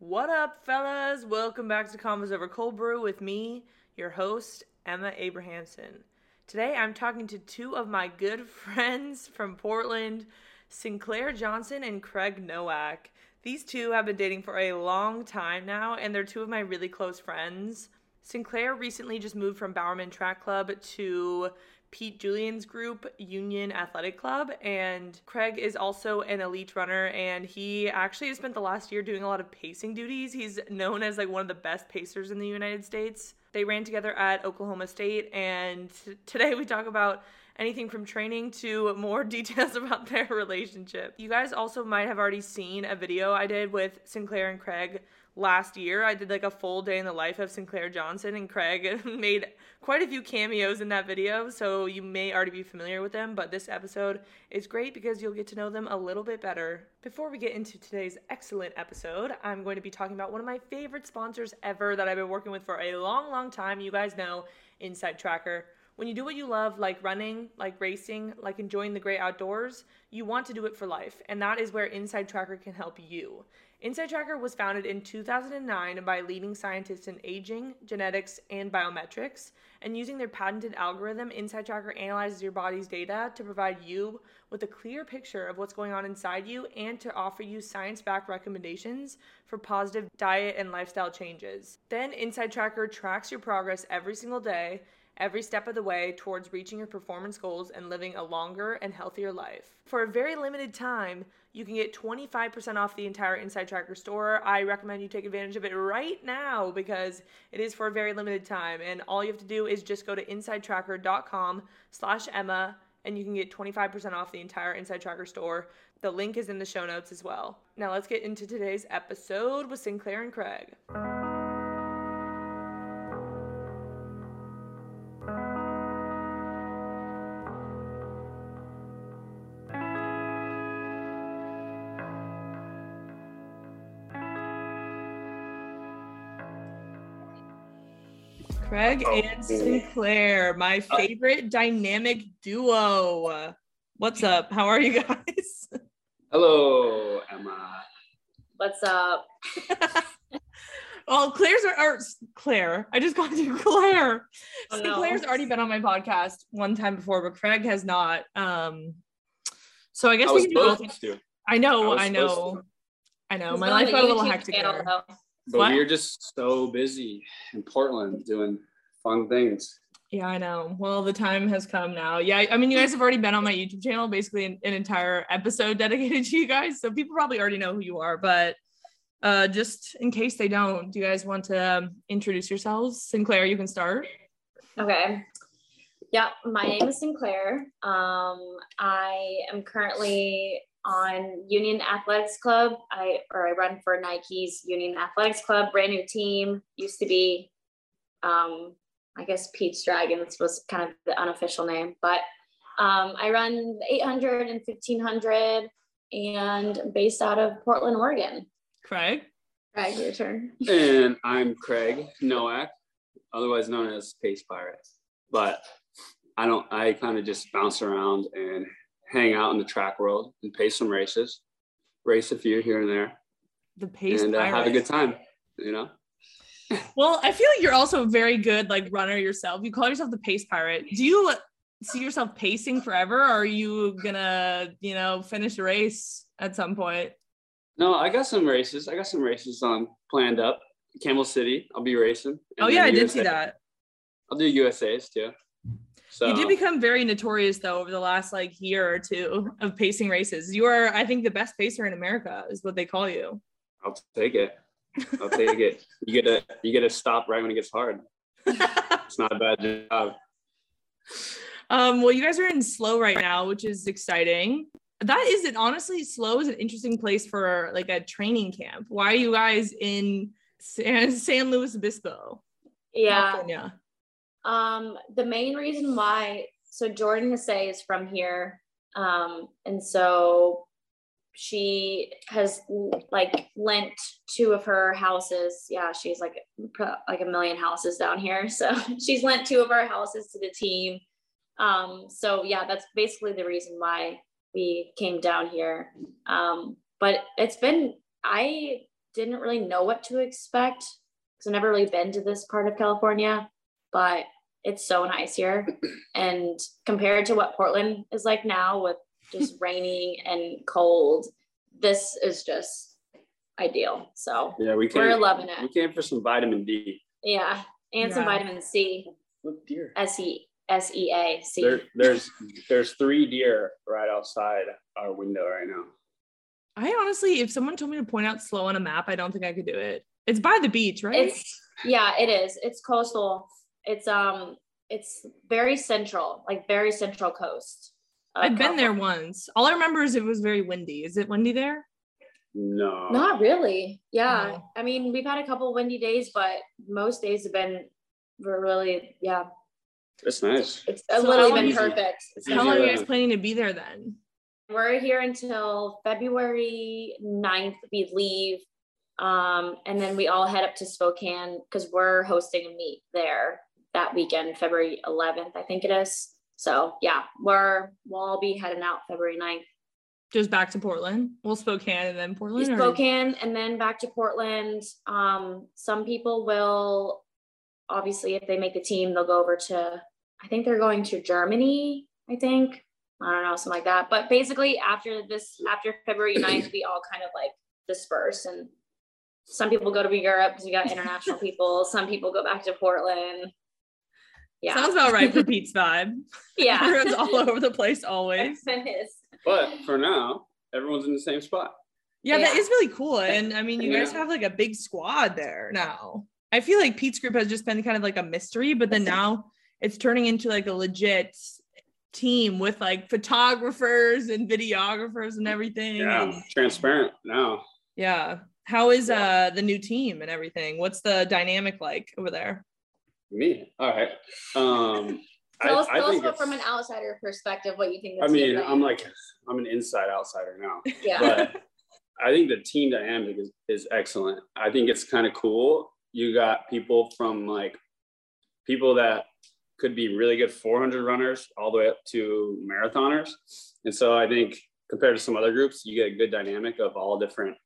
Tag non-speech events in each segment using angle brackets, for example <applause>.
What up, fellas? Welcome back to Convos Over Cold Brew with me, your host, Emma Abrahamson. Today I'm talking to two of my good <laughs> friends from Portland, Sinclaire Johnson and Craig Nowak. These two have been dating for a long time now, and they're two of my really close friends. Sinclaire recently just moved from Bowerman Track Club to Pete Julian's group, Union Athletic Club, and Craig is also an elite runner and he actually has spent the last year doing a lot of pacing duties. He's known as like one of the best pacers in the United States. They ran together at Oklahoma State and t- today we talk about anything from training to more <laughs> details about their relationship. You guys also might have already seen a video I did with Sinclaire and Craig last year. I did like a full day in the life of Sinclaire Johnson and Craig <laughs> made quite a few cameos in that video, so you may already be familiar with them, but this episode is great because you'll get to know them a little bit better. Before we get into today's excellent episode, I'm going to be talking about one of my favorite sponsors ever that I've been working with for a long, long time. You guys know InsideTracker. When you do what you love, like running, like racing, like enjoying the great outdoors, you want to do it for life. And that is where InsideTracker can help you. InsideTracker was founded in 2009 by leading scientists in aging, genetics, and biometrics. And using their patented algorithm, InsideTracker analyzes your body's data to provide you with a clear picture of what's going on inside you and to offer you science backed recommendations for positive diet and lifestyle changes. Then, InsideTracker tracks your progress every single day every step of the way towards reaching your performance goals and living a longer and healthier life. For a very limited time, you can get 25% off the entire InsideTracker store. I recommend you take advantage of it right now because it is for a very limited time. And all you have to do is just go to insidetracker.com slash Emma and you can get 25% off the entire InsideTracker store. The link is in the show notes as well. Now let's get into today's episode with Sinclaire and Craig. Craig oh, and Sinclaire, my uh, favorite dynamic duo. What's up? How are you guys? Hello, Emma. What's up? <laughs> well, Claire's are, or Claire. I just called you <laughs> Claire. Oh, Sinclaire's no. already been on my podcast one time before, but Craig has not. Um, so I guess I we can do both. I know, I, I know, I know. My life got a little hectic. Channel, but what? we are just so busy in Portland doing fun things. Yeah, I know. Well, the time has come now. Yeah, I mean, you guys have already been on my YouTube channel, basically an, an entire episode <laughs> dedicated to you guys. So people probably already know who you are. But uh, just in case they don't, do you guys want to um, introduce yourselves? Sinclaire, you can start. Okay. Yeah, my name is Sinclaire. Um, I am currently on Union Athletics Club. I or I run for Nike's Union Athletics Club, brand new team. Used to be, um, I guess Pete's Dragons was kind of the unofficial name, but um, I run 800 and 1500 and based out of Portland, Oregon. Craig. Craig, your turn. And I'm Craig Nowak, otherwise known as Pace Pirate. But I don't. I kind of just bounce around and hang out in the track world and pace some races, race a few here and there. The pace and uh, have a good time, you know. <laughs> well, I feel like you're also a very good like runner yourself. You call yourself the pace pirate. Do you see yourself pacing forever, or are you gonna, you know, finish a race at some point? No, I got some races. I got some races on planned up. Camel City, I'll be racing. Oh yeah, I did see that. I'll do USA's too. So you did become very notorious though over the last like year or two of pacing races. You are, I think, the best pacer in America is what they call you. I'll take it. I'll take it. You get to you get to stop right when it gets hard. it's not a bad job. Um, well, you guys are in SLO right now, which is exciting. That is it. Honestly, SLO is an interesting place for like a training camp. Why are you guys in San, San Luis Obispo? Yeah. California? Um, the main reason why, so Jordan Hasay is from here. Um, and so she has like lent two of her houses. Yeah, she's like like a million houses down here. So <laughs> she's lent two of our houses to the team. Um, so yeah, that's basically the reason why we came down here. Um, but it's been I didn't really know what to expect because I've never really been to this part of California, but it's so nice here. <clears throat> And compared to what Portland is like now with just <laughs> raining and cold, this is just ideal. So Yeah, we came. we're loving it. We came for some vitamin D. Yeah. And some vitamin C, oh, Look, deer. S E S E A C. There, there's there's three deer right outside our window right now. I honestly, if someone told me to point out SLO on a map, I don't think I could do it. It's by the beach, right? It's yeah, it is. It's coastal. It's um it's very central, like very central coast. of I've been there once. All I remember is it was very windy. Is it windy there? No. Not really. Yeah. No. I mean, we've had a couple windy days, but most days have been were really, yeah. It's nice. It's So literally how been easy- perfect. It's How long are you guys planning to be there then? We're here until February 9th. We leave. Um, and then we all head up to Spokane because we're hosting a meet there that weekend, February 11th, I think it is. So yeah, we're we'll all be heading out February 9th. Just back to Portland? Well, Spokane and then Portland? or- Spokane and then back to Portland. Um, some people will obviously if they make the team, they'll go over to I think they're going to Germany, I think. I don't know, something like that. But basically after this after February 9th, we all kind of like disperse and some people go to Europe because we got international <laughs> people. Some people go back to Portland. Yeah. Sounds about right for <laughs> Pete's vibe. yeah. <laughs> Everyone's all over the place always. But for now, everyone's in the same spot. Yeah, that Yeah. is really cool. And I mean, you guys have like a big squad there now. I feel like Pete's group has just been kind of like a mystery, but then now it's turning into like a legit team with like photographers and videographers and everything. Yeah, transparent now. yeah. How is uh the new team and everything? What's the dynamic like over there? Me. All right. Um, Tell us, I, I tell us what, from an outsider perspective what you think I mean, I'm like, I'm an inside outsider now, <laughs> yeah. but I think the team dynamic is, is excellent. I think it's kind of cool. You got people from like people that could be really good 400 runners all the way up to marathoners. And so I think compared to some other groups, you get a good dynamic of all different,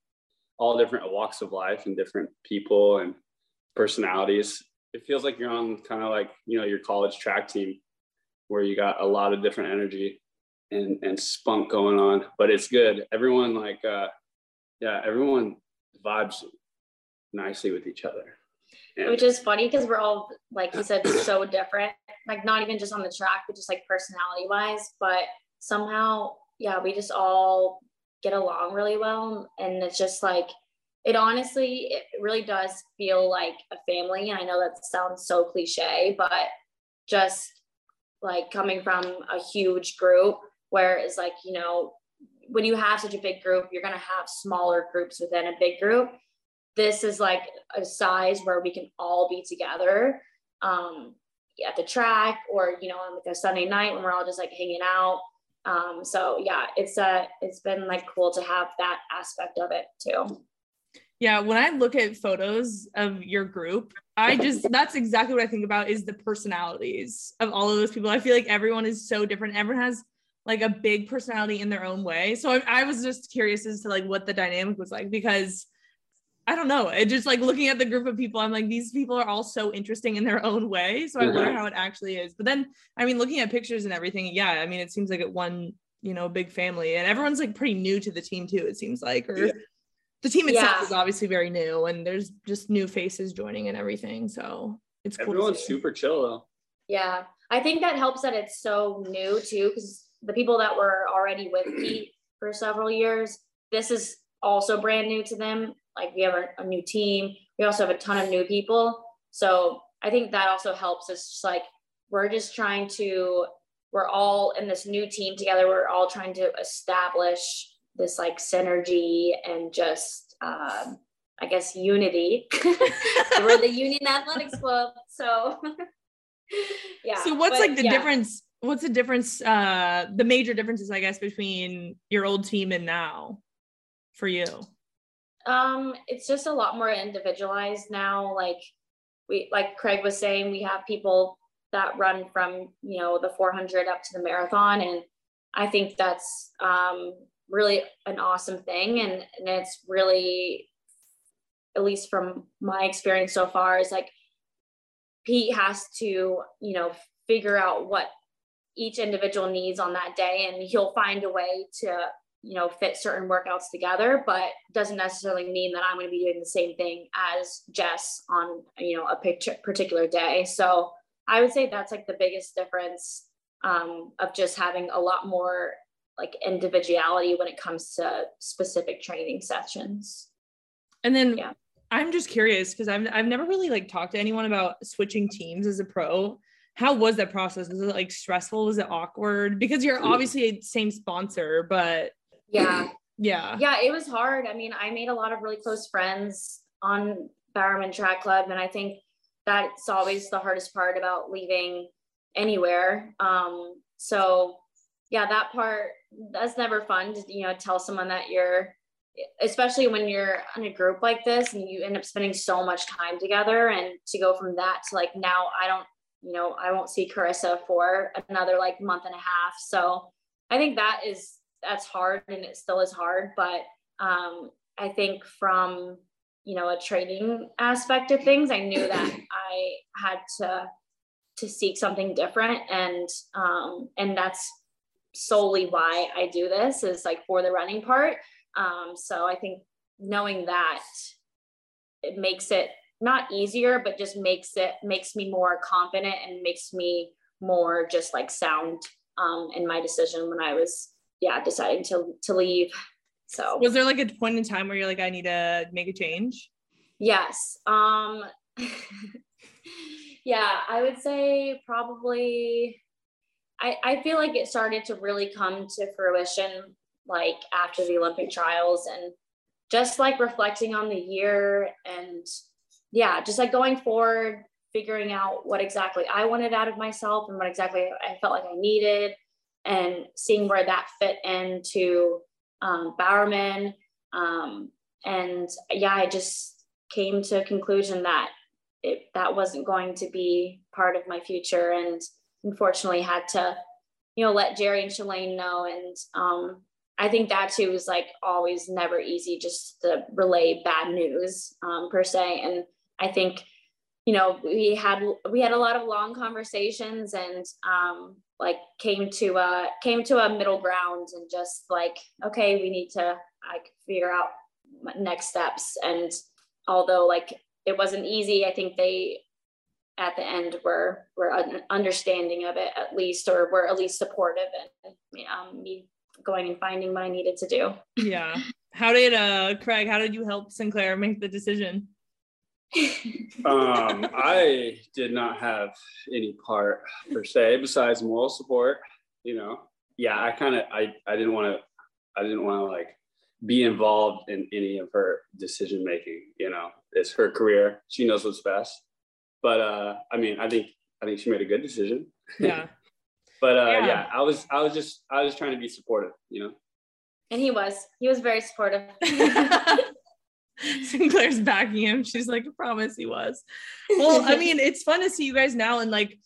all different walks of life and different people and personalities. It feels like you're on kind of like, you know, your college track team where you got a lot of different energy and, and spunk going on, but it's good. Everyone like, uh, yeah, everyone vibes nicely with each other. And which is funny because we're all like you said so different like not even just on the track but just like personality wise but somehow yeah we just all get along really well and it's just like it honestly it really does feel like a family. And i know that sounds so cliche but just like coming from a huge group where it's like you know when you have such a big group you're going to have smaller groups within a big group. This is like a size where we can all be together um, at the track or you know on like a sunday night when we're all just like hanging out. Um, so yeah it's uh it's been like cool to have that aspect of it too Yeah, when I look at photos of your group, I just that's exactly what I think about is the personalities of all of those people. I feel like everyone is so different. Everyone has like a big personality in their own way. So I, I was just curious as to like what the dynamic was like because I don't know. It just like looking at the group of people, I'm like, these people are all so interesting in their own way. So I wonder how it actually is. But then, I mean, looking at pictures and everything, yeah, I mean, it seems like it one, you know, big family, and everyone's like pretty new to the team too. It seems like, or Yeah. The team itself Yeah. is obviously very new, and there's just new faces joining and everything. So it's cool. everyone's super chill though. yeah i think that helps that it's so new too because the people that were already with pete <clears throat> for several years this is also brand new to them like we have a, a new team we also have a ton of new people so i think that also helps us just like we're just trying to we're all in this new team together we're all trying to establish this like synergy and just um, i guess unity <laughs> we're the union athletics club so <laughs> yeah so what's but like the yeah. difference? What's the difference? Uh, the major differences, I guess, between your old team and now for you. Um, it's just a lot more individualized now. Like we, like Craig was saying, we have people that run from you know the 400 up to the marathon, and I think that's um, really an awesome thing, and and it's really at least from my experience so far, is like Pete has to, you know, figure out what each individual needs on that day and he'll find a way to you know fit certain workouts together but doesn't necessarily mean that i'm going to be doing the same thing as jess on you know a particular day. So i would say that's like the biggest difference um, of just having a lot more like individuality when it comes to specific training sessions and then yeah i'm just curious because I've, I've never really like talked to anyone about switching teams as a pro how was that process was it like stressful was it awkward because you're obviously a same sponsor but yeah. Yeah. Yeah, it was hard. I mean, I made a lot of really close friends on Bowerman Track Club. And I think that's always the hardest part about leaving anywhere. Um, so yeah, that part that's never fun to, you know, tell someone that you're especially when you're in a group like this and you end up spending so much time together and to go from that to like now I don't, you know, I won't see Karissa for another like month and a half. So I think that is that's hard and it still is hard but um, i think from you know a training aspect of things i knew that <clears throat> i had to to seek something different and um, and that's solely why i do this is like for the running part um, so i think knowing that it makes it not easier but just makes it makes me more confident and makes me more just like sound um, in my decision when i was yeah, deciding to to leave. So was there like a point in time where you're like, I need to make a change? Yes. Um <laughs> yeah, I would say probably I, I feel like it started to really come to fruition like after the Olympic trials and just like reflecting on the year and yeah, just like going forward, figuring out what exactly I wanted out of myself and what exactly I felt like I needed and seeing where that fit into um, Bowerman. Um, and yeah, I just came to a conclusion that it, that wasn't going to be part of my future. And unfortunately had to, you know, let Jerry and Shalane know. And um, I think that too was like always never easy just to relay bad news um, per se. And I think, you know, we had, we had a lot of long conversations and um, like came to a came to a middle ground and just like okay we need to like figure out next steps and although like it wasn't easy i think they at the end were were an understanding of it at least or were at least supportive and um, me going and finding what i needed to do yeah how did uh craig how did you help sinclaire make the decision <laughs> um, I did not have any part per se besides moral support. You know, yeah, I kind of I I didn't want to I didn't want to like be involved in any of her decision making. You know, it's her career; she knows what's best. But uh, I mean, I think I think she made a good decision. Yeah. <laughs> but uh, yeah. yeah, I was I was just I was trying to be supportive. You know. And he was he was very supportive. <laughs> Sinclaire's backing him. She's like, I promise he was. Well, I mean, it's fun to see you guys now and like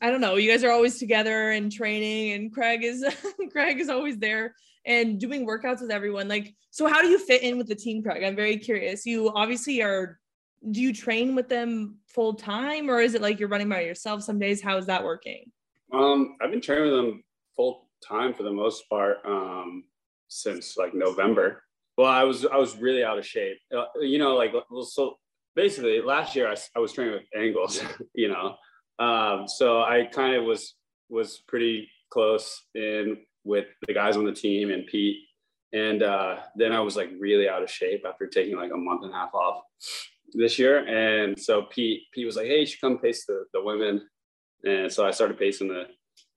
I don't know, you guys are always together and training and Craig is <laughs> Craig is always there and doing workouts with everyone. Like, so how do you fit in with the team, Craig? I'm very curious. You obviously are do you train with them full time or is it like you're running by yourself some days? How is that working? Um, I've been training with them full time for the most part um since like November. Well, I was I was really out of shape. Uh, you know, like well, so basically last year I, I was training with angles. <laughs> you know, um, so I kind of was was pretty close in with the guys on the team and Pete. And uh, then I was like really out of shape after taking like a month and a half off this year. And so Pete Pete was like, "Hey, you should come pace the the women." And so I started pacing the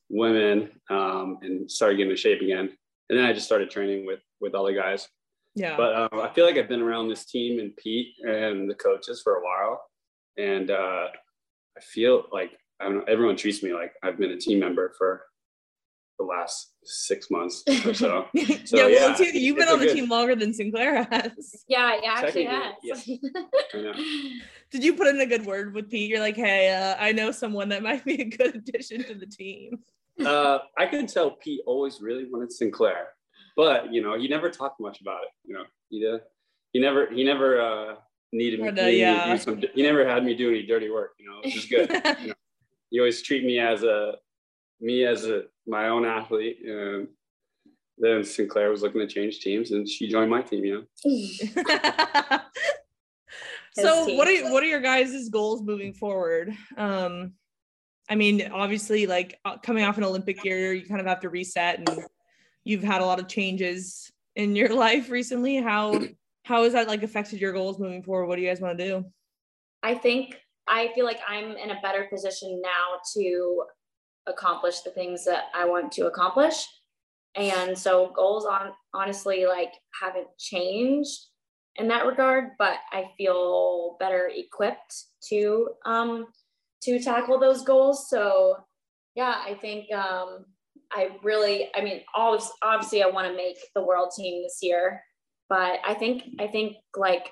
women um, and started getting in shape again. And then I just started training with with all the guys. Yeah. But um, I feel like I've been around this team and Pete and the coaches for a while, and uh, I feel like I don't know. Everyone treats me like I've been a team member for the last six months <laughs> or so. so yeah, yeah well, you've been on the good... team longer than Sinclaire has. Yeah, yeah, actually has. Yes. <laughs> Did you put in a good word with Pete? You're like, hey, uh, I know someone that might be a good addition to the team. Uh, I can tell Pete always really wanted Sinclaire but you know, he never talked much about it. You know, he did, he never he never uh, needed me. the- needed me to yeah. do some, he never had me do any dirty work, you know, which is good. <laughs> you know, he always treat me as a me as a my own athlete. And then Sinclaire was looking to change teams, and she joined my team. You know, <laughs> so team. what are what are your guys' goals moving forward? Um, I mean, obviously, like uh, coming off an Olympic year, you kind of have to reset, and you've had a lot of changes in your <laughs> life recently. How how has that like affected your goals moving forward? What do you guys want to do? I think I feel like I'm in a better position now to accomplish the things that I want to accomplish. And so goals on honestly like haven't changed in that regard, but I feel better equipped to um to tackle those goals. So yeah, I think um I really I mean obviously, obviously I want to make the world team this year, but I think I think like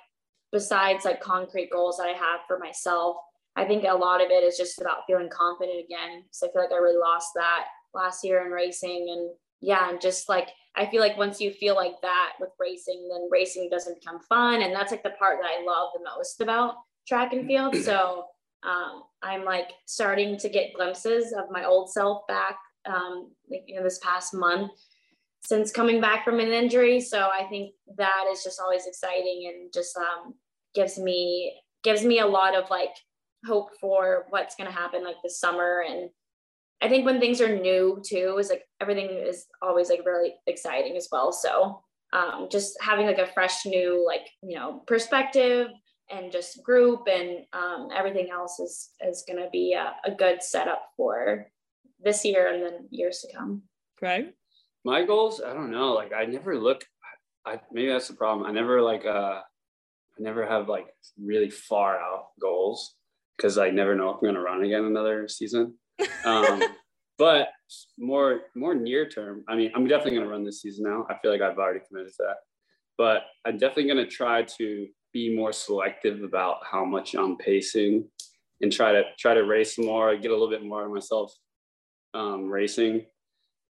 besides like concrete goals that I have for myself, I think a lot of it is just about feeling confident again. So I feel like I really lost that last year in racing. And yeah, and just like I feel like once you feel like that with racing, then racing doesn't become fun. And that's like the part that I love the most about track and field. So um, I'm like starting to get glimpses of my old self back um, like, you know, this past month since coming back from an injury. So I think that is just always exciting and just um, gives me gives me a lot of like hope for what's going to happen like this summer. And I think when things are new too, is like everything is always like really exciting as well. So um, just having like a fresh new like you know perspective and just group and um, everything else is is going to be a, a good setup for this year and then years to come. Craig? my goals. I don't know. Like I never look. I maybe that's the problem. I never like. uh I never have like really far out goals because I never know if I'm gonna run again another season. <laughs> Um, but more more near term. I mean, I'm definitely gonna run this season now. I feel like I've already committed to that. But I'm definitely gonna try to be more selective about how much I'm pacing and try to try to race more, get a little bit more of myself um, racing.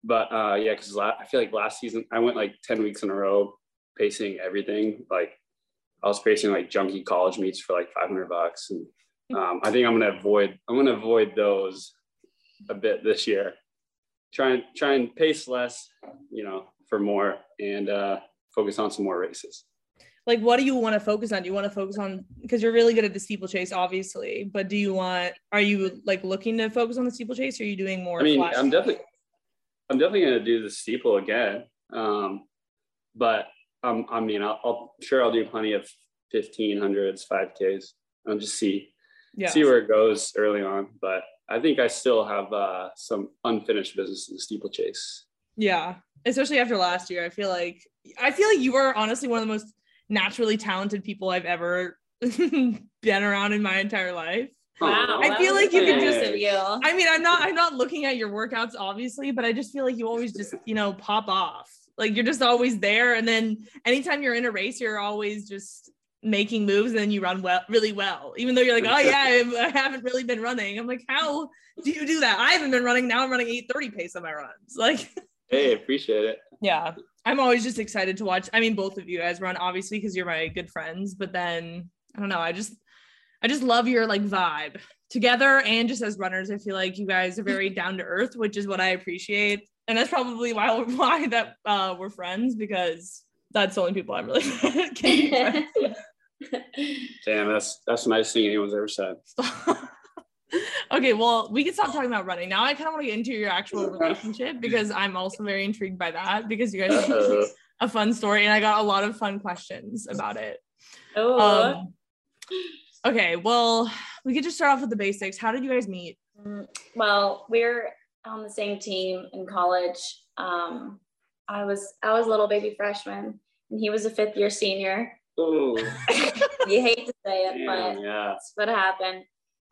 But uh, yeah, because la- I feel like last season I went like 10 weeks in a row pacing everything. Like I was pacing like junky college meets for like 500 bucks. And um, I think I'm going to avoid, I'm going to avoid those a bit this year. Try and try and pace less, you know, for more and uh, focus on some more races. Like, what do you want to focus on? Do you want to focus on because you're really good at the steeplechase, obviously, but do you want? Are you like looking to focus on the steeplechase? Or are you doing more? I mean, flash- I'm definitely, I'm definitely going to do the steeple again. Um, but um, I mean, I'll, I'll sure I'll do plenty of 1500s, 5Ks. I'll just see yeah. see where it goes early on. But I think I still have uh, some unfinished business in the steeplechase. Yeah, especially after last year. I feel like I feel like you are honestly one of the most naturally talented people I've ever <laughs> been around in my entire life. Wow, I feel like you could nice just- you. I mean, I'm not I'm not looking at your workouts obviously, but I just feel like you always just, you know, pop off. Like you're just always there and then anytime you're in a race, you're always just making moves and then you run well really well. Even though you're like, "Oh yeah, I, I haven't really been running." I'm like, "How do you do that? I haven't been running. Now I'm running 8:30 pace on my runs." Like <laughs> Hey, appreciate it. yeah i'm always just excited to watch i mean both of you guys run obviously because you're my good friends but then i don't know i just i just love your like vibe together and just as runners i feel like you guys are very down to earth which is what i appreciate and that's probably why <laughs> why that uh we're friends because that's the only people i'm really can be with. Damn, that's that's the nicest thing anyone's ever said. <laughs> okay, well, we can stop talking about running. Now I kind of want to get into your actual relationship because I'm also very intrigued by that because you guys <laughs> have a fun story and I got a lot of fun questions about it. oh, Um, okay, well, we could just start off with the basics. How did you guys meet? Mm, well, we're on the same team in college. Um, I was I was a little baby freshman, and he was a fifth year senior. oh, <laughs> you hate to say it, damn, but yeah. that's what happened.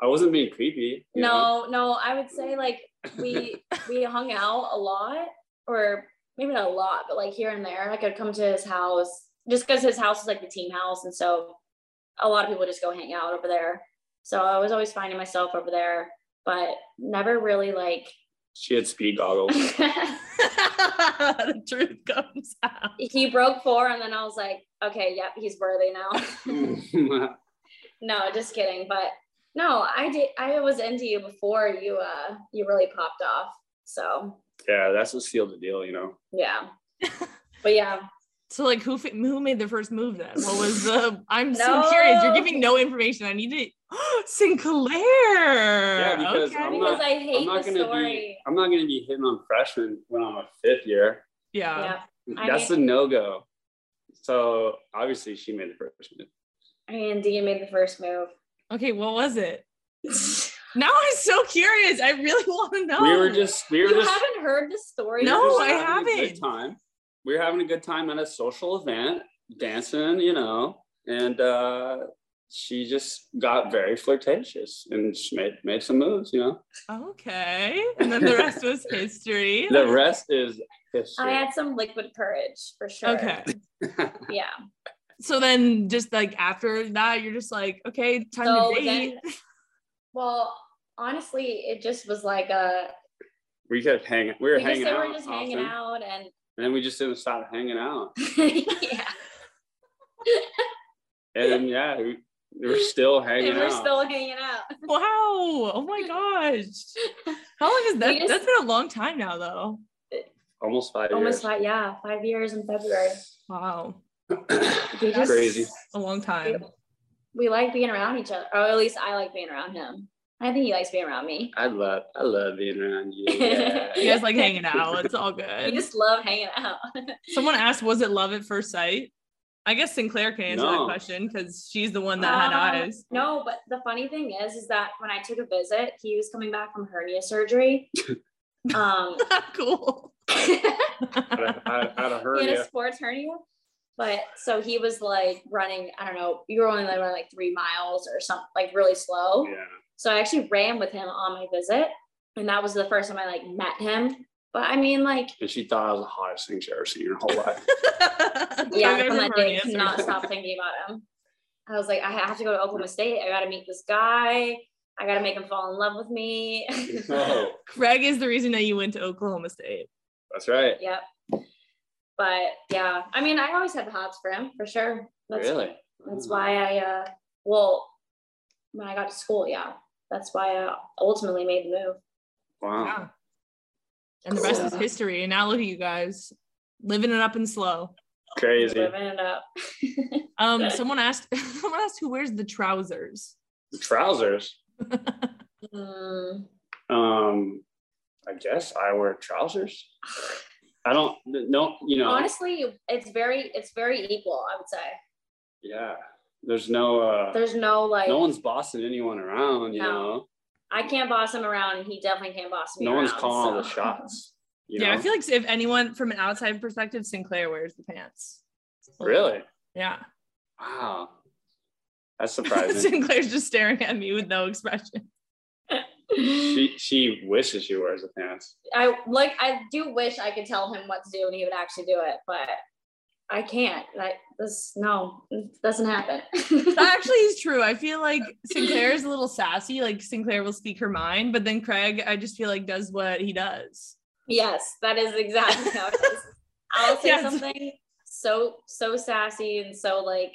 I wasn't being creepy. you know? No, no, I would say like we <laughs> we hung out a lot, or maybe not a lot, but like here and there. Like I'd come to his house just because his house is like the team house, and so a lot of people just go hang out over there. So I was always finding myself over there, but never really like. She had speed goggles. <laughs> <laughs> the truth comes out. he broke four, and then I was like, okay, yep, he's worthy now. <laughs> <laughs> no, just kidding. But no, I did. I was into you before you uh you really popped off. So Yeah, that's what sealed the deal, you know. yeah. but yeah, So like who fi- who made the first move then? What was the <laughs> I'm so curious. You're giving no information. I need to <gasps> Sinclaire. Yeah, because okay. I'm because not- I hate I'm not the gonna story. be I'm not gonna be hitting on freshmen when I'm a fifth year. yeah. yeah, I That's a no go. So obviously she made the first move. and Dean made the first move. Okay, what was it? <laughs> Now I'm so curious. I really want to know. We were just we were You just, haven't heard the story? No, just I having a good haven't. time. We were having a good time at a social event, dancing, you know, and uh she just got very flirtatious and she made made some moves, you know. Okay. And then the rest was <laughs> history. The rest is history. I had some liquid courage for sure. Okay. <laughs> Yeah. So then just like after that, you're just like, okay, time So to date. then, well, honestly, it just was like a we kept hanging we were we just hanging they out. were just hanging out and And then we just didn't stop hanging out. <laughs> yeah, And yeah, we, we were still hanging and we're out. still hanging out. Wow. Oh my gosh. How long is that? Just- That's been a long time now though. almost five Almost years. five, yeah, five years in February. Wow. <clears throat> We just- Crazy. A long time. We like being around each other, or at least I like being around him. I think he likes being around me. I love I love being around you. <laughs> Yeah. You guys like hanging <laughs> out. It's all We good. just love hanging out. <laughs> Someone asked, was it love at first sight? I guess Sinclaire can answer that question because she's the one that had Um, eyes. No, but the funny thing is, is that when I took a visit, he was coming back from hernia surgery. Um, cool. he Out of, out, out of had a sports hernia. But so he was like running, I don't know, you were only like running like three miles or something, like really slow. Yeah. So I actually ran with him on my visit. And that was the first time I like met him. But I mean, like, And she thought I was the hottest thing she ever seen in her whole life. <laughs> yeah, Okay, from that day, hernia could not stop thinking about him. I was like, I have to go to Oklahoma State. I got to meet this guy. I got to make him fall in love with me. oh, <laughs> Craig is the reason that you went to Oklahoma State. that's right. yep. But yeah, I mean, I always had the hots for him for sure. That's, really? That's why I, uh, well, when I got to school, yeah, that's why I ultimately made the move. Wow. Yeah. And the rest is history. And now look at you guys living it up and SLO. Crazy. Living it up. <laughs> Um, someone asked <laughs> someone asked who wears the trousers. The trousers. Mm, Um, I guess I wear trousers. I don't no, you know. honestly, it's very, it's very equal. I would say Yeah. There's no uh there's no like, no one's bossing anyone around, you No. know. I can't boss him around, and he definitely can't boss me No one's around, calling all the shots. You yeah, know? I feel like if anyone from an outside perspective, Sinclaire wears the pants. really? Yeah. Wow. That's <laughs> surprising. Sinclaire's just staring at me with no expression. she she wishes she wears the pants. I like, I do wish I could tell him what to do, and he would actually do it, but I can't. Like this, no, it doesn't happen. That <laughs> actually is true. I feel like Sinclaire is a little sassy. Like Sinclaire will speak her mind, but then Craig, I just feel like does what he does. Yes, that is exactly how it is. I'll say <laughs> Yes. something so so sassy and so like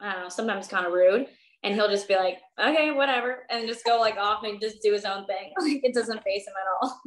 I don't know, sometimes kind of rude, and he'll just be like, "Okay, whatever," and just go like off and just do his own thing. <laughs> Like it doesn't face him at all,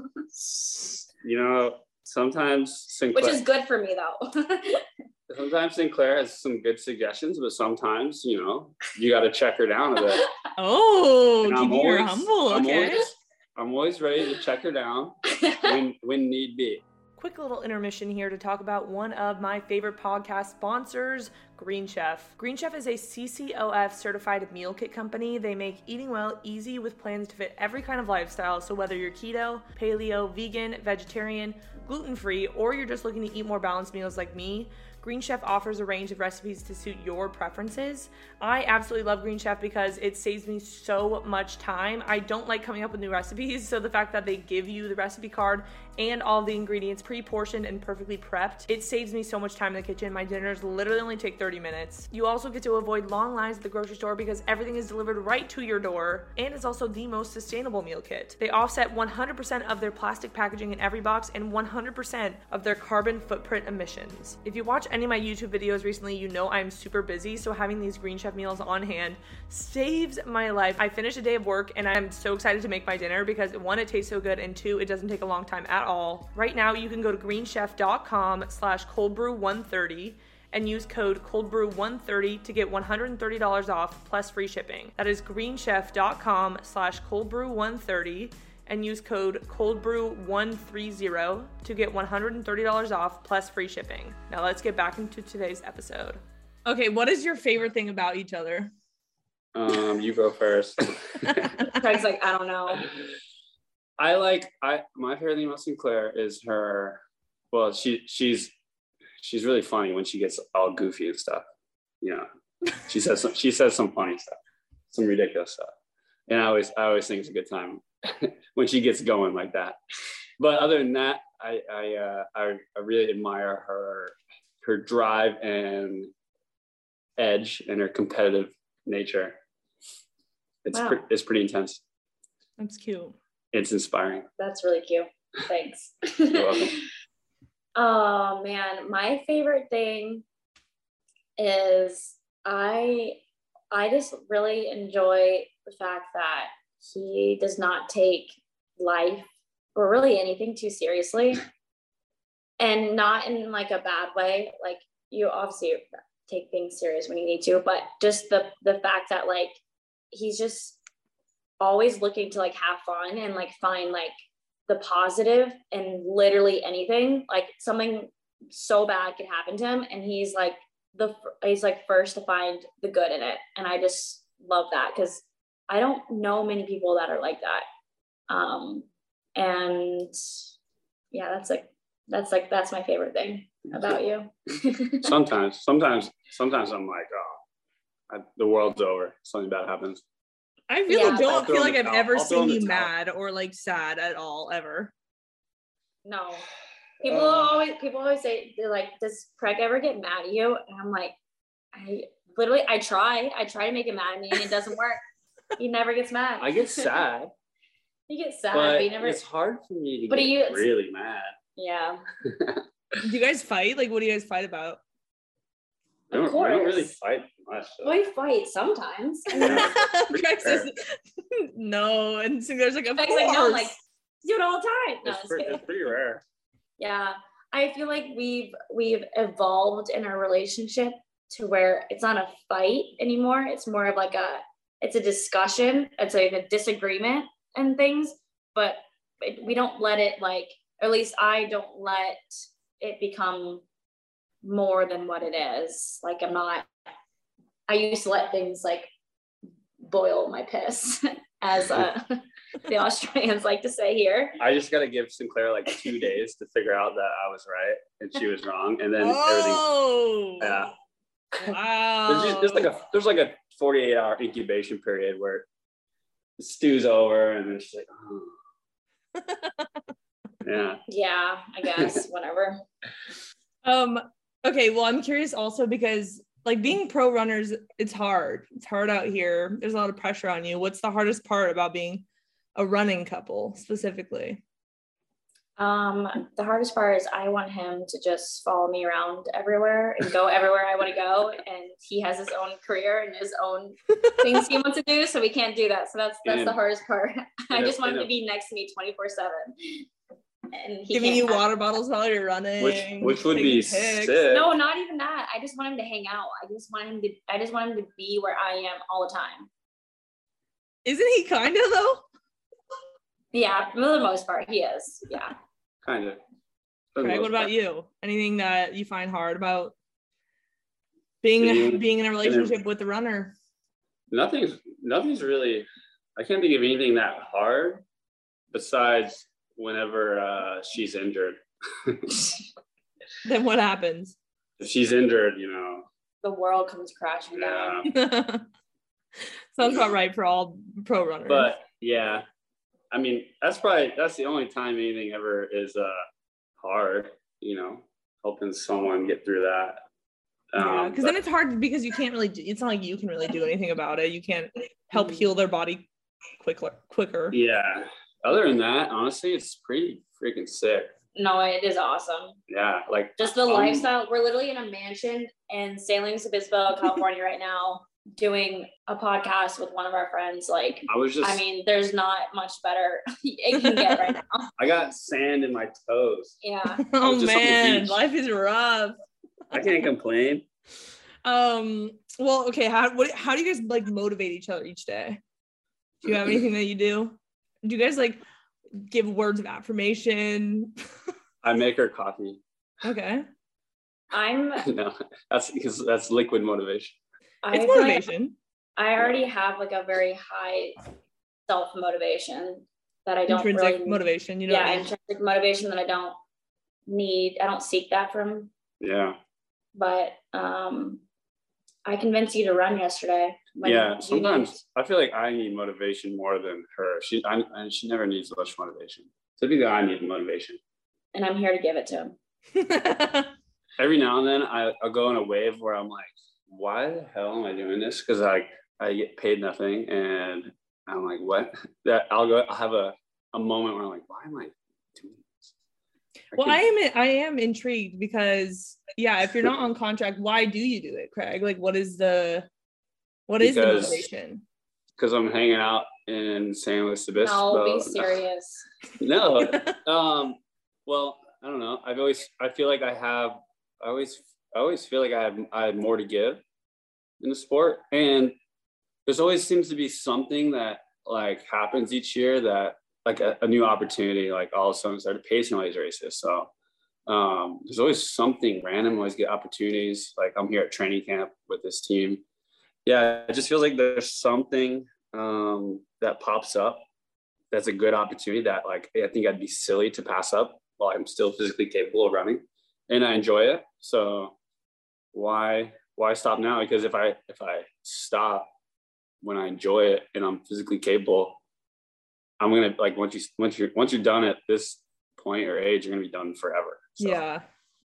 You know, sometimes Sinclaire which is good for me though. <laughs> sometimes Sinclaire has some good suggestions, but sometimes, you know, you gotta check her down a bit. <laughs> Oh, And I'm keeping her always- humble. I'm Okay. always, I'm always ready to check her down <laughs> when when need be. Quick little intermission here to talk about one of my favorite podcast sponsors, Green Chef. Green Chef is a CCOF certified meal kit company. They make eating well easy with plans to fit every kind of lifestyle. So, whether you're keto, paleo, vegan, vegetarian, gluten free, or you're just looking to eat more balanced meals like me, Green Chef offers a range of recipes to suit your preferences. I absolutely love Green Chef because it saves me so much time. I don't like coming up with new recipes, <laughs> so the fact that they give you the recipe card and all the ingredients pre-portioned and perfectly prepped, it saves me so much time in the kitchen. My dinners literally only take 30 minutes. You also get to avoid long lines at the grocery store because everything is delivered right to your door, and it's also the most sustainable meal kit. They offset 100% of their plastic packaging in every box and 100% of their carbon footprint emissions. If you watch any of my YouTube videos recently, you know I'm super busy, so having these Green Chef meals on hand saves my life. I finish a day of work and I'm so excited to make my dinner because one, it tastes so good, and two, it doesn't take a long time at all. Right now, you can go to greenchef.com slash coldbrew130 and use code coldbrew130 to get $130 off plus free shipping. That is greenchef.com slash coldbrew130 and use code coldbrew130 to get $130 off plus free shipping. Now let's get back into today's episode. Okay, what is your favorite thing about each other? Um, you go first. <laughs> Craig's like, I don't know. I like I my favorite thing about Sinclaire is her. Well, she she's she's really funny when she gets all goofy and stuff. You know, she says some, she says some funny stuff, some ridiculous stuff, and I always I always think it's a good time <laughs> when she gets going like that. But other than that, I I uh, I, I really admire her her drive and edge and her competitive nature. It's Wow. pre- it's pretty intense. That's cute. It's inspiring. That's really cute. Thanks. You're <laughs> oh man, my favorite thing is I I just really enjoy the fact that he does not take life or really anything too seriously. And not in like a bad way. Like you obviously take things serious when you need to, but just the the fact that like he's just always looking to like have fun and like find like the positive in literally anything. Like something so bad could happen to him, and he's like the he's like first to find the good in it, and I just love that because I don't know many people that are like that. Um, and yeah, that's like that's like that's my favorite thing about you. sometimes, sometimes, sometimes I'm like, oh, I, the world's over. Something bad happens. I really Yeah, don't feel like I've towel. ever I'll seen you towel. mad or like sad at all ever. no, people Uh. always people always say they're like, does Craig ever get mad at you? And I'm like, I literally I try I try to make him mad at me, and it doesn't work. he never gets mad. I get <laughs> sad, he gets sad, but but he never. it's hard for me to But get you- really mad. Yeah, Do you guys fight? Like, what do you guys fight about? I don't, Of I don't really fight much. though. we fight sometimes. I <laughs> mean, Yeah. <laughs> Craig says, <laughs> no, and so there's like, a Craig's course. like, no, like do it all the time. No, It's, just pretty, it's pretty rare. Yeah, I feel like we've we've evolved in our relationship to where it's not a fight anymore. It's more of like a it's a discussion. It's like a disagreement and things, but it, we don't let it like, or at least I don't let it become more than what it is. Like I'm not. I used to let things like boil my piss, <laughs> as uh, <laughs> the Australians like to say here. I just got to give Sinclaire like two days to figure out that I was right and she was wrong, and then everything. oh, Yeah. Wow. There's, just, there's like a there's like a 48 hour incubation period where it stews over, and then she's like, oh. <laughs> yeah. Yeah, I guess whatever. Um, okay, well, I'm curious also because like being pro runners, it's hard. It's hard out here. There's a lot of pressure on you. What's the hardest part about being a running couple specifically? Um, the hardest part is I want him to just follow me around everywhere and go everywhere I want to go, and he has his own career and his own things he wants to do, so we can't do that. So that's that's the hardest part. <laughs> I just want him to be next to me 24 seven. And he Giving you water bottles while you're running. Which which would be pics. sick. No, not even that. I just want him to hang out. I just want him to. I just want him to be where I am all the time. Isn't he kind of though? Yeah, for the most part, he is. Yeah. Kind of. Craig, what about you? Anything that you find hard about being Being- <laughs> being in a relationship with the runner? Nothing's nothing's really. I can't think of anything that hard besides whenever uh, she's injured. <laughs> Then what happens? If she's injured, you know, The world comes crashing down. <laughs> Sounds about right for all pro runners. But yeah, I mean, that's probably that's the only time anything ever is uh hard. You know, helping someone get through that. yeah, Um, because then it's hard because you can't really. Do, it's not like you can really do anything about it. You can't help Mhm. heal their body quicker. Quicker. yeah. Other than that, honestly, it's pretty freaking sick. No, it is awesome. Yeah, like Just the Um, lifestyle. We're literally in a mansion in San Luis Obispo, California, right now, doing a podcast with one of our friends. Like, I was just I mean, there's not much better <laughs> it can get right now. <laughs> I got sand in my toes. Yeah. Oh just on the man, life is rough. I can't complain. Um. Well, okay. How what? How do you guys like motivate each other each day? Do you have anything that you do? Do you guys like give words of affirmation? I make her coffee. okay, I'm <laughs> no, that's because that's liquid motivation. I it's feel like motivation. I already have like a very high self motivation that I don't Intrinsic really motivation. You know. yeah, I mean? intrinsic motivation that I don't need. I don't seek that from. Yeah, But um, I convinced you to run yesterday. When yeah. you Sometimes needed- I feel like I need motivation more than her. She I, and she never needs much motivation. Typically, I need motivation. and I'm here to give it to him. <laughs> Every now and then, I, I'll go in a wave where I'm like, "Why the hell am I doing this?" Because I I get paid nothing, and I'm like, "What?" <laughs> That I'll go. I'll have a a moment where I'm like, "Why am I doing this?" well, could- I am. I am intrigued because yeah, if you're not on contract, why do you do it, Craig? Like, what is the what is Because- the motivation? because I'm hanging out in San Luis Obispo. No, be serious. <laughs> No, <laughs> um, well, I don't know. I've always I feel like I have I always I always feel like I have I have more to give in the sport, and there's always seems to be something that like happens each year that like a, a new opportunity. Like all of a sudden, I started pacing all these races, so. Um, there's always something random. Always get opportunities. Like I'm here at training camp with this team. Yeah, it just feels like there's something um, that pops up that's a good opportunity that like I think I'd be silly to pass up while I'm still physically capable of running and I enjoy it. So why why stop now? Because if I if I stop when I enjoy it and I'm physically capable, I'm gonna like once you once you're once you're done at this point or age, you're gonna be done forever. So, Yeah.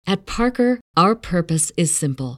At Parker, our purpose is simple.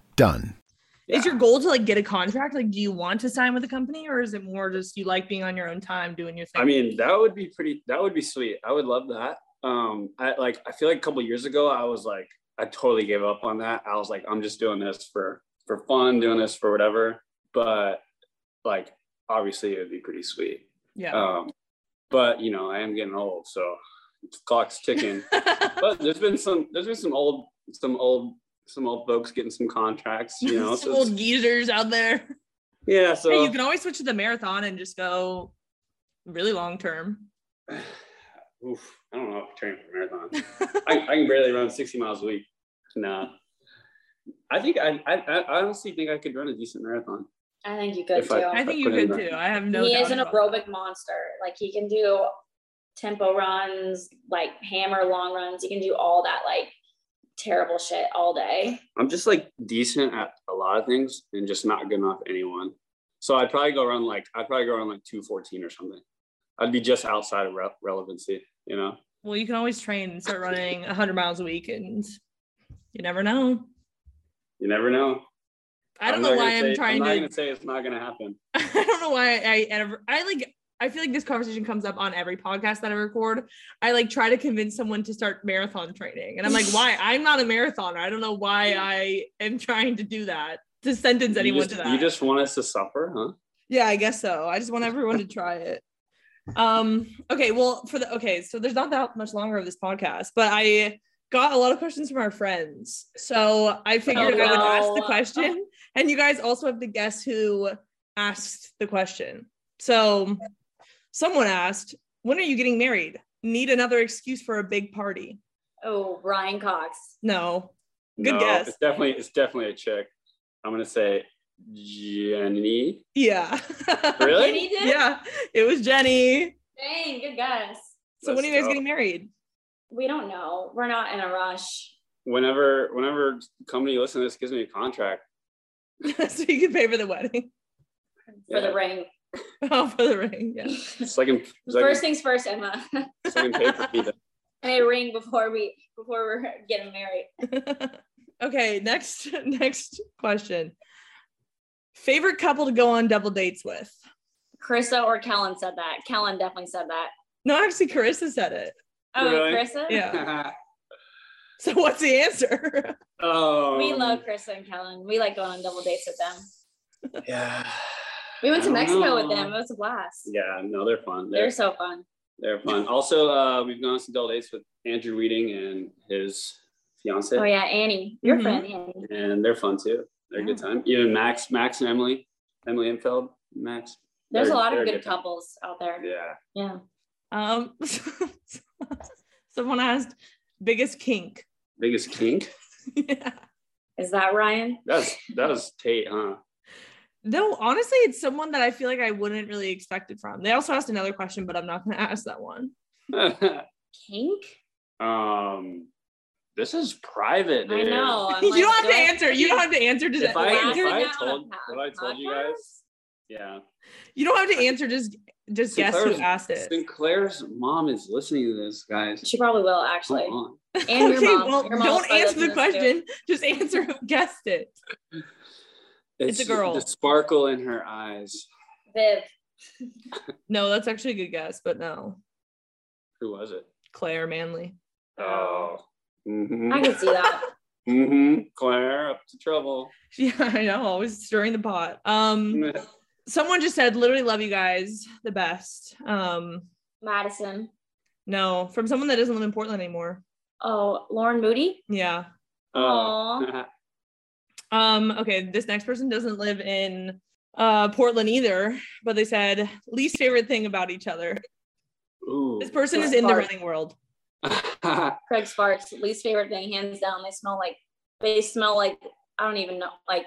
done. Is your goal to like get a contract? Like, do you want to sign with a company, or is it more just you like being on your own time doing your thing? I mean, that would be pretty. That would be sweet. I would love that. Um, I like. I feel like a couple years ago, I was like, I totally gave up on that. I was like, I'm just doing this for for fun, doing this for whatever. But like, obviously, it would be pretty sweet. yeah. Um, but you know, I am getting old, so the clock's ticking. <laughs> but there's been some. There's been some old, some old, some old folks getting some contracts. You know, <laughs> Some so old geezers out there. yeah. So hey, you can always switch to the marathon and just go really long term. <sighs> Oof, I don't know if I train for marathon. <laughs> I, I can barely run 60 miles a week. Nah. I think I, I, I honestly think I could run a decent marathon. I think you could too. I- I think you put could too. I have no. he is an about aerobic monster. Like he can do tempo runs, like hammer long runs. He can do all that like terrible shit all day. I'm just like decent at a lot of things and just not good enough anyone. So I'd probably go run like, I'd probably go run like 214 or something. I'd be just outside of re- relevancy, you know? Well, you can always train and start running 100 miles a week, and you never know. You never know. I don't I'm know why I'm say- trying I'm not to. going to say it's not going to happen. <laughs> I don't know why I ever. I like. I feel like this conversation comes up on every podcast that I record. I like try to convince someone to start marathon training, and I'm like, why? <laughs> I'm not a marathoner. I don't know why I am trying to do that to sentence You anyone just, to that. you just want us to suffer, huh? Yeah, I guess so. I just want everyone to try it. Um, okay, well, for the okay, so there's not that much longer of this podcast, but I got a lot of questions from our friends. So I figured Oh, I would ask the question. And you guys also have to guess who asked the question. So someone asked, When are you getting married? Need another excuse for a big party? Oh, Ryan Cox. No. Good no, guess. It's definitely it's definitely a chick. I'm gonna say Jenny. Yeah. <laughs> Really? Jenny did? yeah. It was Jenny. Dang, good guess. So when Let's are you guys go. getting married? We don't know. We're not in a rush. Whenever whenever company listen to this gives me a contract. <laughs> so you can pay for the wedding. For Yeah. the ring. <laughs> Oh, for the ring. Yeah. It's like in, it's like, First things first, Emma. it's like in paper either. I a ring before we before we're getting married. <laughs> okay, next <laughs> next question. Favorite couple to go on double dates with? Karissa or Kellen said that. Kellen definitely said that. No, actually, Karissa said it. Oh, Really? Karissa? Yeah. So what's the answer? oh. We love Karissa and Kellen. We like going on double dates with them. Yeah. We went to I don't Mexico with them. It was a blast. Yeah, no, they're fun. They're They're so fun. they're fun. Also, uh, we've gone on some double dates with Andrew Weeding and his fiance, Oh yeah, Annie. Your Mhm. friend Annie. and they're fun too. They're a good time. Even Max, Max and Emily, Emily Infeld, Max. There's a lot of good time. couples out there. Yeah. Yeah. Um, <laughs> someone asked biggest kink. Biggest kink. <laughs> yeah. Is that Ryan? That's that was Tate, huh? No, honestly, it's someone that I feel like I wouldn't really expect it from. They also asked another question, but I'm not going <laughs> to ask that one. <laughs> Kink? um, this is private, I know. <laughs> I'm you don't have do to I- answer. You don't have to answer. Just If I Laugh if I told if I told you guys, yeah. you don't have to answer. Just just guess who asked it. Sinclaire's mom is listening to this, guys. She probably will actually. on. And your okay, mom. well, Your mom's don't answer the listening to this too. question. Just answer who guessed it. It's a girl. The sparkle in her eyes. Viv. <laughs> No, that's actually a good guess, but no. Who was it? Claire Manley. Oh. Mm-hmm. I can see that. mm-hmm. Claire up to trouble. <laughs> Yeah, I know. Always stirring the pot. Um, <laughs> someone just said, literally love you guys, the best. Um, Madison. no, from someone that doesn't live in Portland anymore. Oh, Lauren Moody. Oh. Yeah. Aw. Um, okay, this next person doesn't live in uh Portland either, but they said least favorite thing about each other. Ooh. This person is in the Fart. running world. <laughs> Craig Sparks. Least favorite thing, hands down. They smell like they smell like I don't even know, like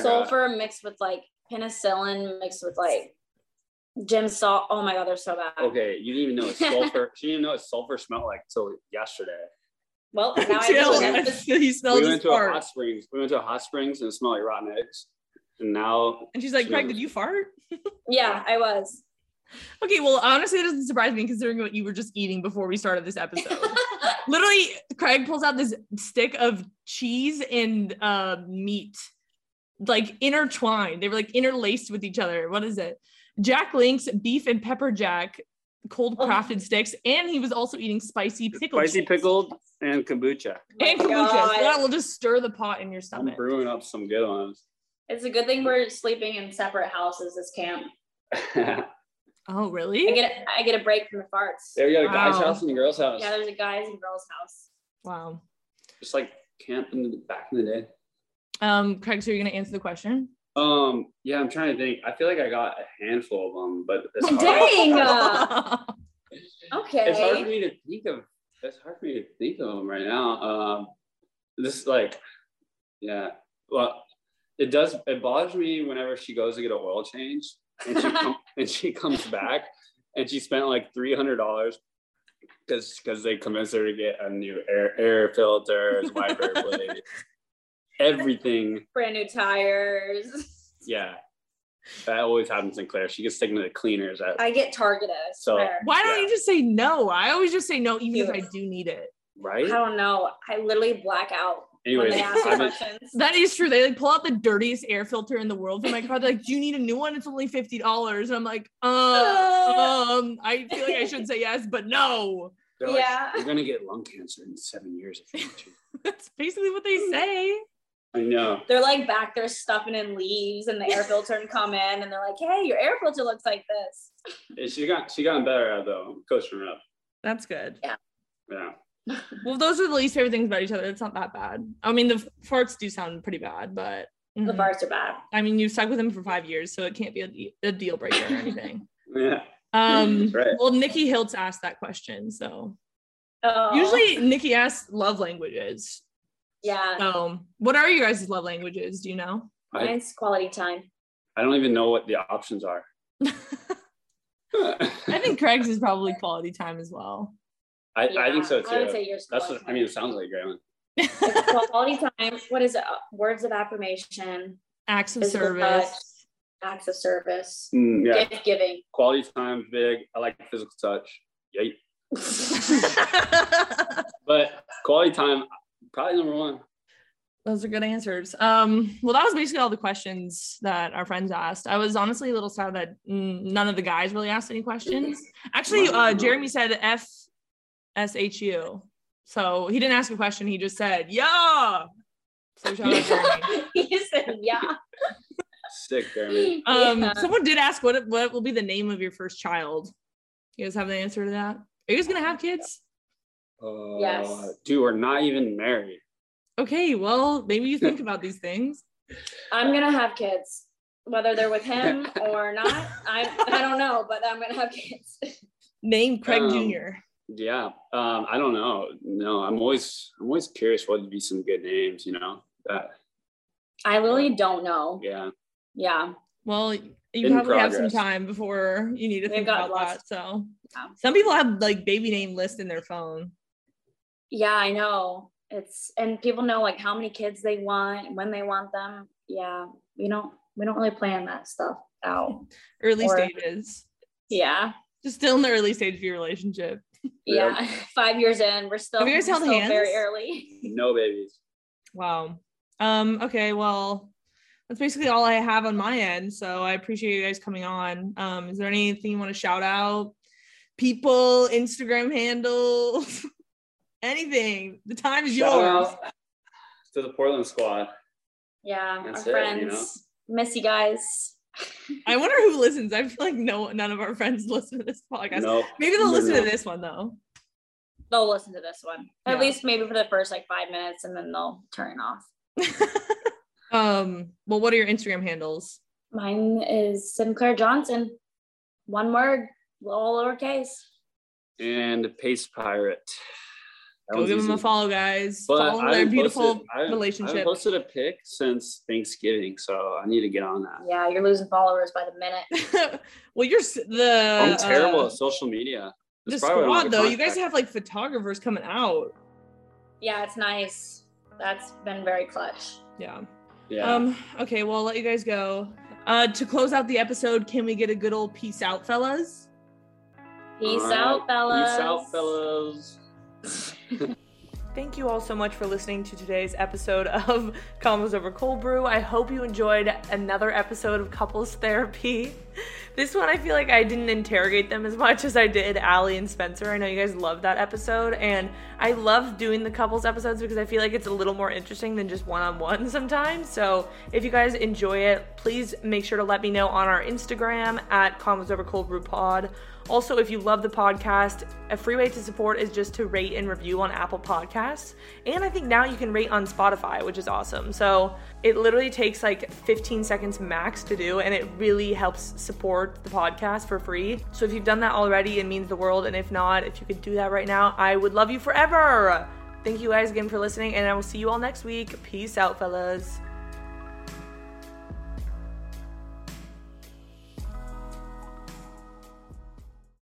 sulfur mixed with like penicillin mixed with like gym salt. Oh my god, they're so bad. okay, you didn't even know what sulfur. <laughs> she didn't even know what sulfur smelled like till yesterday. Well, now I <laughs> Jill, know. That's- he smelled we his went to a hot springs. We went to a hot springs and it smelled like rotten eggs. And now And she's like, Craig, did you fart? <laughs> Yeah, I was. Okay, well, honestly, it doesn't surprise me considering what you were just eating before we started this episode. <laughs> Literally, Craig pulls out this stick of cheese and uh, meat, like intertwined. They were like interlaced with each other. What is it? Jack Link's beef and pepper jack cold Oh. crafted sticks, and he was also eating spicy pickled spicy cheese. pickled and kombucha. and Oh my kombucha. So God. that will just stir the pot in your I'm stomach. brewing up some good ones. It's a good thing we're sleeping in separate houses this camp. <laughs> Oh, really? I really? get I get a break from the farts. there we got a guy's house and a girl's house. Yeah, there's a guys and girls house. Wow. Just like camp in the back in the day. Um, Craig, so you're gonna answer the question? Um, yeah, I'm trying to think. I feel like I got a handful of them, but it's hard. Dang. <laughs> okay. It's hard for me to think of. It's hard for me to think of them right now. Um, this like, yeah. Well, it does. It bothers me whenever she goes to get an oil change and she com- <laughs> and she comes back and she spent like three hundred dollars because because they convinced her to get a new air air filters, wiper blade, everything. <laughs> Brand new tires. Yeah, that always happens in Claire. She gets taken to the cleaners at I get targeted. So- swear. Why don't Yeah. you just say no? I always just say no, even if I do need it. right. I don't know. I literally black out Anyways, when they ask me I've been, questions. That is true. They like pull out the dirtiest air filter in the world for my car. They're like, "Do you need a new one? It's only fifty dollars." And I'm like, uh, <laughs> um, I feel like I should say yes, but no. they're like, Yeah. you're gonna get lung cancer in seven years if you <laughs> want to. That's basically what they say. I know. They're like back there stuffing in leaves and the air filter and come in and they're like, hey, your air filter looks like this. And She got she gotten better at though, coaching her up. That's good. Yeah. Yeah. <laughs> well, those are the least favorite things about each other. It's not that bad. I mean, the farts do sound pretty bad, but The mhm. bars are bad. I mean, you've stuck with him for five years, so it can't be a, de- a deal breaker or anything. <laughs> Yeah. Um, That's <laughs> right. well, Nikki Hiltz asked that question, so Oh, usually Nikki asks love languages. Yeah. So, what are you guys' love languages? Do you know? I, Mine's quality time. I don't even know what the options are. <laughs> I think Craig's is probably quality time as well. I, I think so Yeah, I would say yours. That's quality what I mean. It sounds like Graylin. <laughs> Quality time. What is it? Uh, Words of affirmation, Acts of Physical service. acts of service, Mm, yeah. gift giving. Quality time, big. I like physical touch. Yay. <laughs> But quality time, probably number one. Those are good answers. Um, well, that was basically all the questions that our friends asked. I was honestly a little sad that none of the guys really asked any questions. Actually, uh, Jeremy said F S H U. So he didn't ask a question, he just said, Yeah. So shout out Jeremy. <laughs> he said, "Yeah." Sick, Jeremy. Um, Yeah. someone did ask what what will be the name of your first child. You guys have the answer to that? Are you guys gonna have kids? Uh, Yes. Dude, we're not even married. Okay, well, maybe you think <laughs> about these things. I'm gonna have kids, whether they're with him <laughs> or not. I I don't know, but I'm gonna have kids. Name Craig Um, Jr. Yeah. Um, I don't know. No, I'm always I'm always curious what would be some good names, you know. That I really don't know. yeah. Yeah. Well, you In probably have some time before you need to We've think got about that. So Yeah. some people have like baby name list in their phone. Yeah, I know. It's and people know like how many kids they want, when they want them. Yeah. We don't we don't really plan that stuff out. <laughs> Early Or- stages. Yeah. Just still in the early stage of your relationship. <laughs> Yeah. <laughs> Five years in, we're still, Have you guys held still very early. No babies. Wow. Um, okay, well, that's basically all I have on my end. So I appreciate you guys coming on. Um, is there anything you want to shout out? People, Instagram handles, anything. The time is Shout yours. to the Portland squad. Yeah, That's our it, friends. you know? Miss you guys. I wonder who listens. I feel like no none of our friends <laughs> listen to this podcast. No. Maybe they'll listen no. to this one though. They'll listen to this one. At Yeah. least maybe for the first like five minutes and then they'll turn it off. <laughs> um, well, what are your Instagram handles? Mine is Sinclaire Johnson. One word, all lowercase. And Pace Pirate. That Go one's give them a follow, guys. But follow I their beautiful posted- I haven't- I relationship. haven't posted a pic since Thanksgiving, so I need to get on that. Yeah, you're losing followers by the minute. <laughs> well, you're the I'm terrible uh, at social media. the That's probably why I squad though. You guys have like photographers coming out. Yeah, it's nice. That's been very clutch. Yeah. yeah. Um. Okay. Well, I'll let you guys go. Uh, to close out the episode, can we get a good old peace out, fellas? Peace All right. out, fellas. Peace out, fellas. <laughs> Thank you all so much for listening to today's episode of <laughs> Convos Over Cold Brew. I hope you enjoyed another episode of Couples Therapy. <laughs> This one, I feel like I didn't interrogate them as much as I did Allie and Spencer. I know you guys loved that episode, and I love doing the couples episodes because I feel like it's a little more interesting than just one on one sometimes. So if you guys enjoy it, please make sure to let me know on our Instagram at Convos Over Cold Brew Pod. Also, if you love the podcast, a free way to support is just to rate and review on Apple Podcasts. And I think now you can rate on Spotify, which is awesome. So it literally takes like 15 seconds max to do, and it really helps support the podcast for free. So if you've done that already, it means the world. And if not, if you could do that right now, I would love you forever. Thank you guys again for listening, and I will see you all next week. Peace out, fellas.